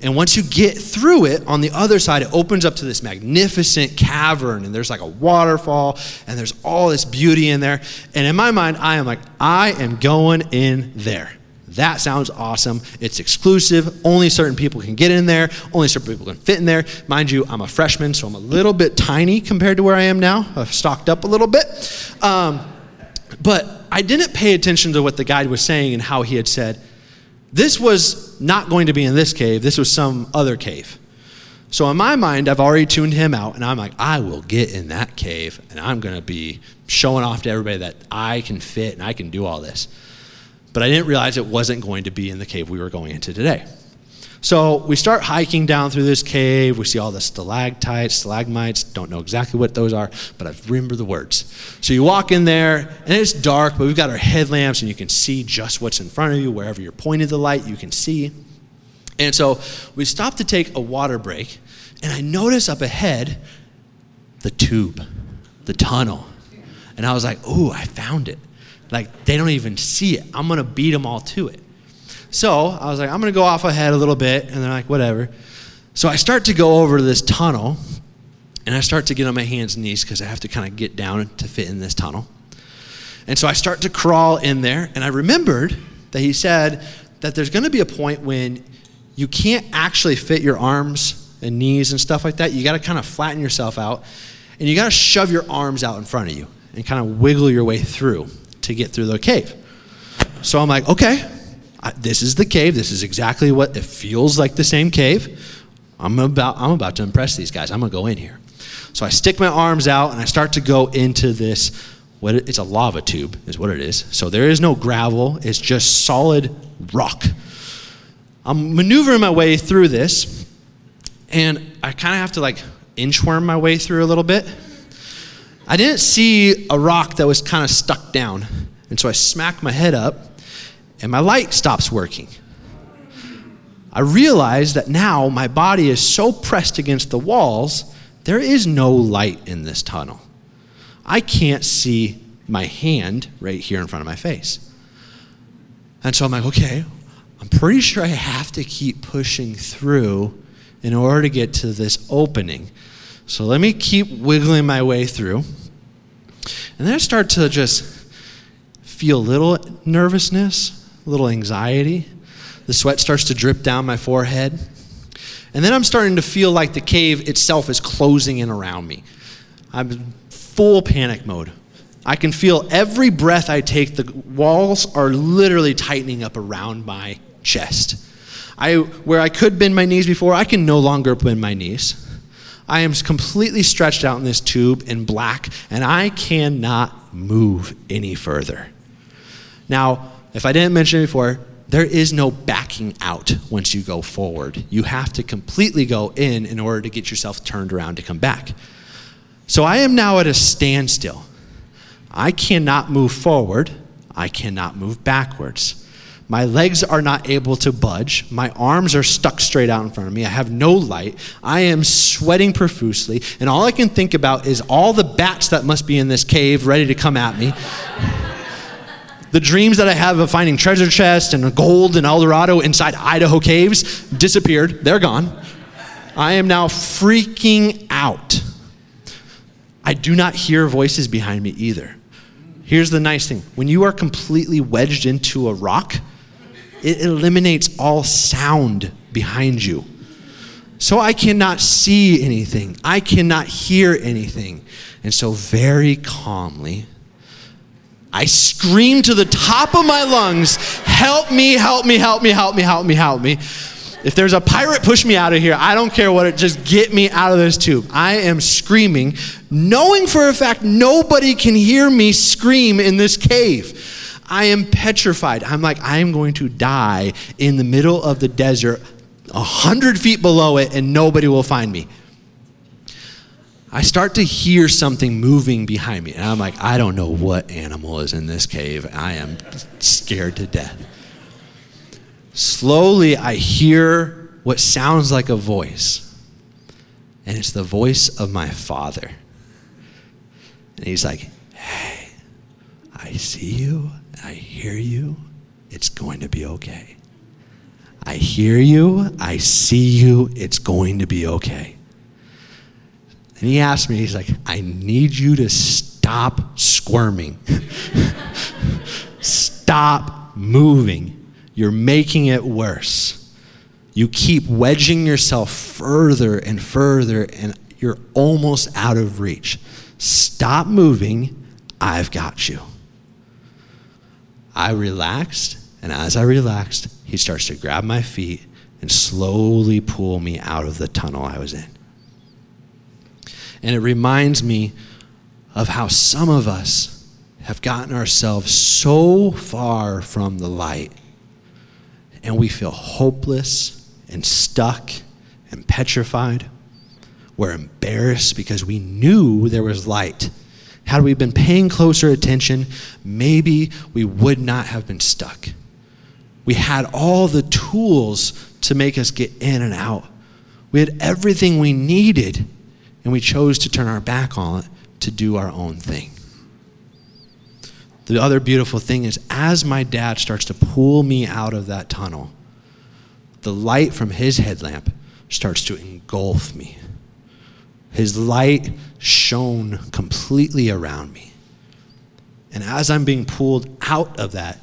And once you get through it, on the other side, it opens up to this magnificent cavern, and there's like a waterfall, and there's all this beauty in there. And in my mind, I am like, I am going in there. That sounds awesome. It's exclusive. Only certain people can get in there. Only certain people can fit in there. Mind you, I'm a freshman, so I'm a little bit tiny compared to where I am now. I've stocked up a little bit. Um, but I didn't pay attention to what the guide was saying and how he had said, this was not going to be in this cave, this was some other cave. So in my mind, I've already tuned him out, and I'm like, I will get in that cave, and I'm going to be showing off to everybody that I can fit and I can do all this. But I didn't realize it wasn't going to be in the cave we were going into today. So we start hiking down through this cave. We see all the stalactites, stalagmites. Don't know exactly what those are, but I remember the words. So you walk in there, and it's dark, but we've got our headlamps, and you can see just what's in front of you. Wherever you're pointing the light, you can see. And so we stop to take a water break, and I notice up ahead the tube, the tunnel. And I was like, ooh, I found it. Like, they don't even see it. I'm going to beat them all to it. So I was like, I'm going to go off ahead a little bit. And they're like, whatever. So I start to go over this tunnel and I start to get on my hands and knees because I have to kind of get down to fit in this tunnel. And so I start to crawl in there. And I remembered that he said that there's going to be a point when you can't actually fit your arms and knees and stuff like that. You got to kind of flatten yourself out and you got to shove your arms out in front of you and kind of wiggle your way through to get through the cave. So I'm like, okay, this is the cave. This is exactly what it feels like the same cave. I'm about, I'm about to impress these guys. I'm going to go in here. So I stick my arms out and I start to go into this. What it, it's a lava tube, is what it is. So there is no gravel, it's just solid rock. I'm maneuvering my way through this, and I kind of have to like inchworm my way through a little bit. I didn't see a rock that was kind of stuck down, and so I smack my head up, and my light stops working. I realize that now my body is so pressed against the walls, there is no light in this tunnel. I can't see my hand right here in front of my face. And so I'm like, okay, I'm pretty sure I have to keep pushing through in order to get to this opening. So let me keep wiggling my way through. And then I start to just feel a little nervousness, little anxiety. The sweat starts to drip down my forehead. And then I'm starting to feel like the cave itself is closing in around me. I'm full panic mode. I can feel every breath I take, the walls are literally tightening up around my chest. I, where I could bend my knees before, I can no longer bend my knees. I am completely stretched out in this tube in black, and I cannot move any further. Now, if I didn't mention it before, there is no backing out once you go forward. You have to completely go in in order to get yourself turned around to come back. So I am now at a standstill. I cannot move forward, I cannot move backwards. My legs are not able to budge. My arms are stuck straight out in front of me. I have no light. I am sweating profusely. And all I can think about is all the bats that must be in this cave ready to come at me. the dreams that I have of finding treasure chests and gold and El Dorado inside Idaho caves disappeared. They're gone. I am now freaking out. I do not hear voices behind me either. Here's the nice thing when you are completely wedged into a rock, it eliminates all sound behind you. So I cannot see anything, I cannot hear anything. And so, very calmly, I scream to the top of my lungs, Help me, help me, help me, help me, help me, help me. If there's a pirate, push me out of here. I don't care what it, just get me out of this tube. I am screaming, knowing for a fact nobody can hear me scream in this cave. I am petrified. I'm like, I am going to die in the middle of the desert, a hundred feet below it, and nobody will find me. I start to hear something moving behind me, and I'm like, I don't know what animal is in this cave. I am scared to death. Slowly, I hear what sounds like a voice, and it's the voice of my father. And he's like, Hey, I see you. I hear you. It's going to be okay. I hear you. I see you. It's going to be okay. And he asked me, he's like, I need you to stop squirming. stop moving. You're making it worse. You keep wedging yourself further and further, and you're almost out of reach. Stop moving. I've got you. I relaxed, and as I relaxed, he starts to grab my feet and slowly pull me out of the tunnel I was in. And it reminds me of how some of us have gotten ourselves so far from the light, and we feel hopeless and stuck and petrified. We're embarrassed because we knew there was light had we been paying closer attention, maybe we would not have been stuck. We had all the tools to make us get in and out. We had everything we needed, and we chose to turn our back on it to do our own thing. The other beautiful thing is, as my dad starts to pull me out of that tunnel, the light from his headlamp starts to engulf me. His light shone completely around me. And as I'm being pulled out of that,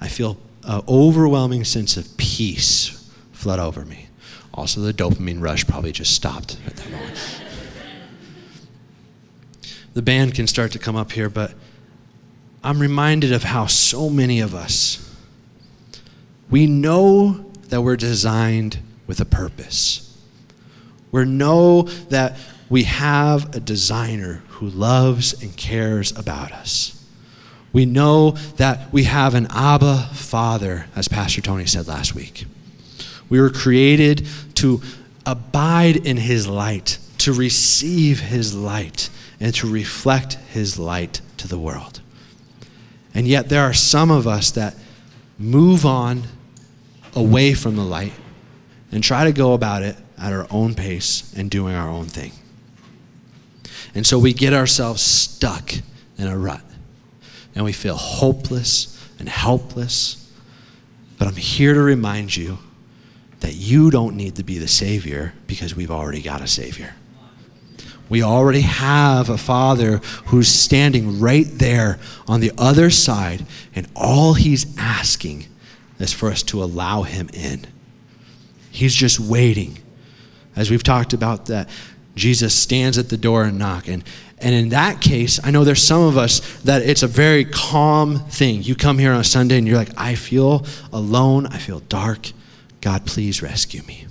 I feel an overwhelming sense of peace flood over me. Also, the dopamine rush probably just stopped at that moment. The band can start to come up here, but I'm reminded of how so many of us, we know that we're designed with a purpose. We know that we have a designer who loves and cares about us. We know that we have an Abba Father, as Pastor Tony said last week. We were created to abide in His light, to receive His light, and to reflect His light to the world. And yet, there are some of us that move on away from the light and try to go about it at our own pace and doing our own thing. And so we get ourselves stuck in a rut and we feel hopeless and helpless. But I'm here to remind you that you don't need to be the Savior because we've already got a Savior. We already have a Father who's standing right there on the other side, and all He's asking is for us to allow Him in. He's just waiting. As we've talked about that Jesus stands at the door and knocks. And, and in that case, I know there's some of us that it's a very calm thing. You come here on a Sunday and you're like, I feel alone, I feel dark. God, please rescue me.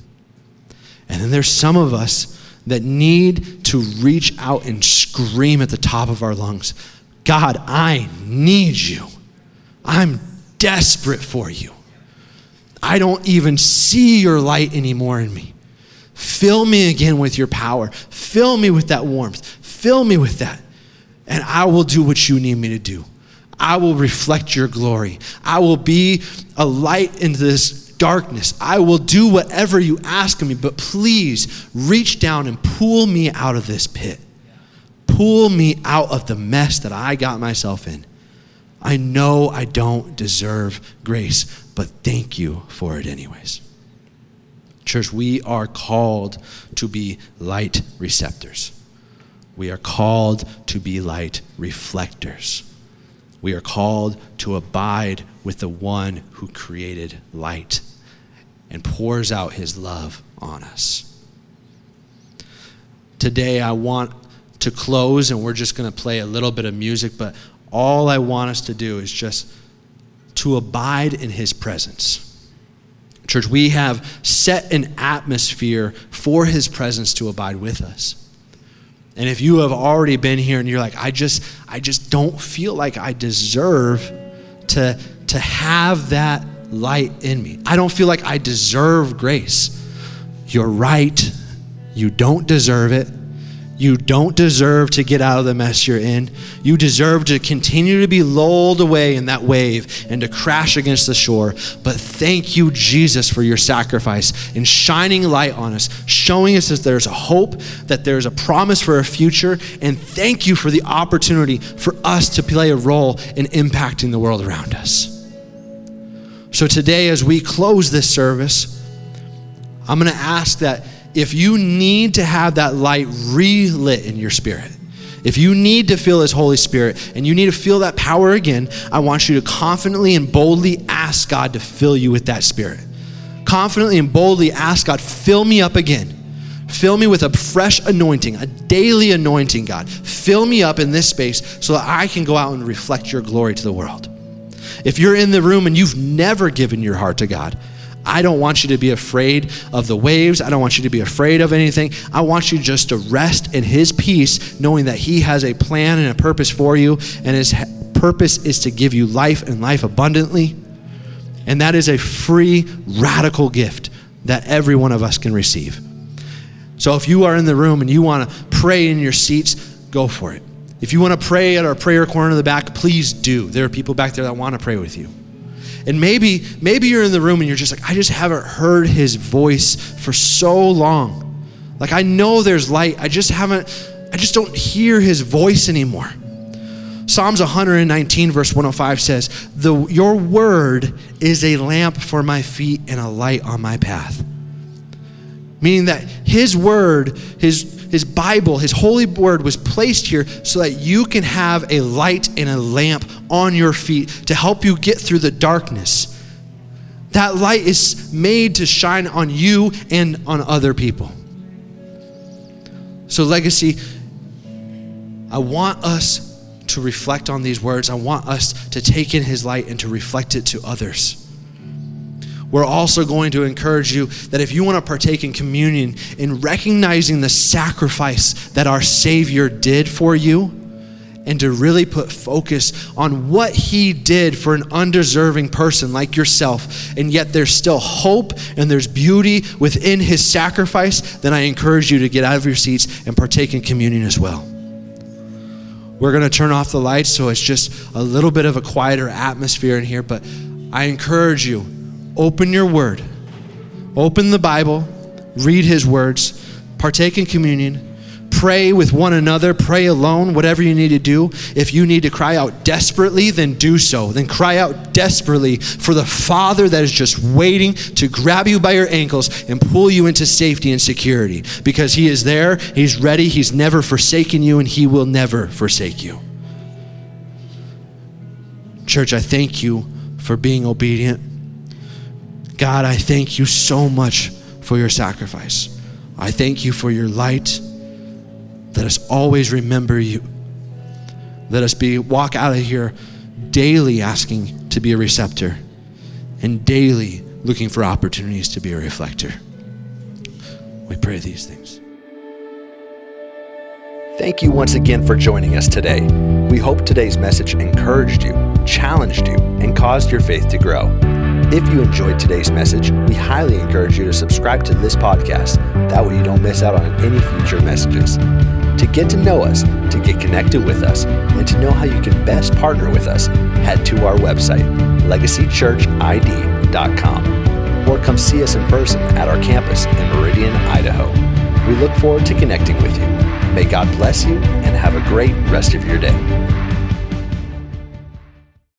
And then there's some of us that need to reach out and scream at the top of our lungs God, I need you. I'm desperate for you. I don't even see your light anymore in me. Fill me again with your power. Fill me with that warmth. Fill me with that. And I will do what you need me to do. I will reflect your glory. I will be a light into this darkness. I will do whatever you ask of me, but please reach down and pull me out of this pit. Pull me out of the mess that I got myself in. I know I don't deserve grace, but thank you for it, anyways. Church, we are called to be light receptors. We are called to be light reflectors. We are called to abide with the one who created light and pours out his love on us. Today, I want to close, and we're just going to play a little bit of music, but all I want us to do is just to abide in his presence. Church, we have set an atmosphere for his presence to abide with us. And if you have already been here and you're like, I just, I just don't feel like I deserve to, to have that light in me. I don't feel like I deserve grace. You're right. You don't deserve it. You don't deserve to get out of the mess you're in. You deserve to continue to be lulled away in that wave and to crash against the shore. But thank you, Jesus, for your sacrifice in shining light on us, showing us that there's a hope, that there's a promise for a future. And thank you for the opportunity for us to play a role in impacting the world around us. So today, as we close this service, I'm going to ask that if you need to have that light relit in your spirit, if you need to feel His Holy Spirit and you need to feel that power again, I want you to confidently and boldly ask God to fill you with that Spirit. Confidently and boldly ask God, fill me up again. Fill me with a fresh anointing, a daily anointing, God. Fill me up in this space so that I can go out and reflect your glory to the world. If you're in the room and you've never given your heart to God, I don't want you to be afraid of the waves. I don't want you to be afraid of anything. I want you just to rest in His peace, knowing that He has a plan and a purpose for you, and His purpose is to give you life and life abundantly. And that is a free, radical gift that every one of us can receive. So if you are in the room and you want to pray in your seats, go for it. If you want to pray at our prayer corner in the back, please do. There are people back there that want to pray with you. And maybe, maybe you're in the room and you're just like, I just haven't heard his voice for so long. Like I know there's light. I just haven't, I just don't hear his voice anymore. Psalms 119, verse 105 says, the, Your word is a lamp for my feet and a light on my path. Meaning that his word, his, his Bible, his holy word was placed here so that you can have a light and a lamp on your feet to help you get through the darkness. That light is made to shine on you and on other people. So, legacy, I want us to reflect on these words. I want us to take in his light and to reflect it to others we're also going to encourage you that if you want to partake in communion, in recognizing the sacrifice that our Savior did for you, and to really put focus on what He did for an undeserving person like yourself, and yet there's still hope and there's beauty within His sacrifice, then I encourage you to get out of your seats and partake in communion as well. We're going to turn off the lights so it's just a little bit of a quieter atmosphere in here, but I encourage you open your word, open the Bible, read his words, partake in communion, pray with one another, pray alone, whatever you need to do. If you need to cry out desperately, then do so. Then cry out desperately for the Father that is just waiting to grab you by your ankles and pull you into safety and security. Because he is there, he's ready, he's never forsaken you, and he will never forsake you. Church, I thank you for being obedient. God, I thank you so much for your sacrifice. I thank you for your light. Let us always remember you. Let us be walk out of here daily asking to be a receptor and daily looking for opportunities to be a reflector. We pray these things. Thank you once again for joining us today. We hope today's message encouraged you, challenged you, and caused your faith to grow. If you enjoyed today's message, we highly encourage you to subscribe to this podcast. That way, you don't miss out on any future messages. To get to know us, to get connected with us, and to know how you can best partner with us, head to our website, legacychurchid.com, or come see us in person at our campus in Meridian, Idaho. We look forward to connecting with you. May God bless you and have a great rest of your day.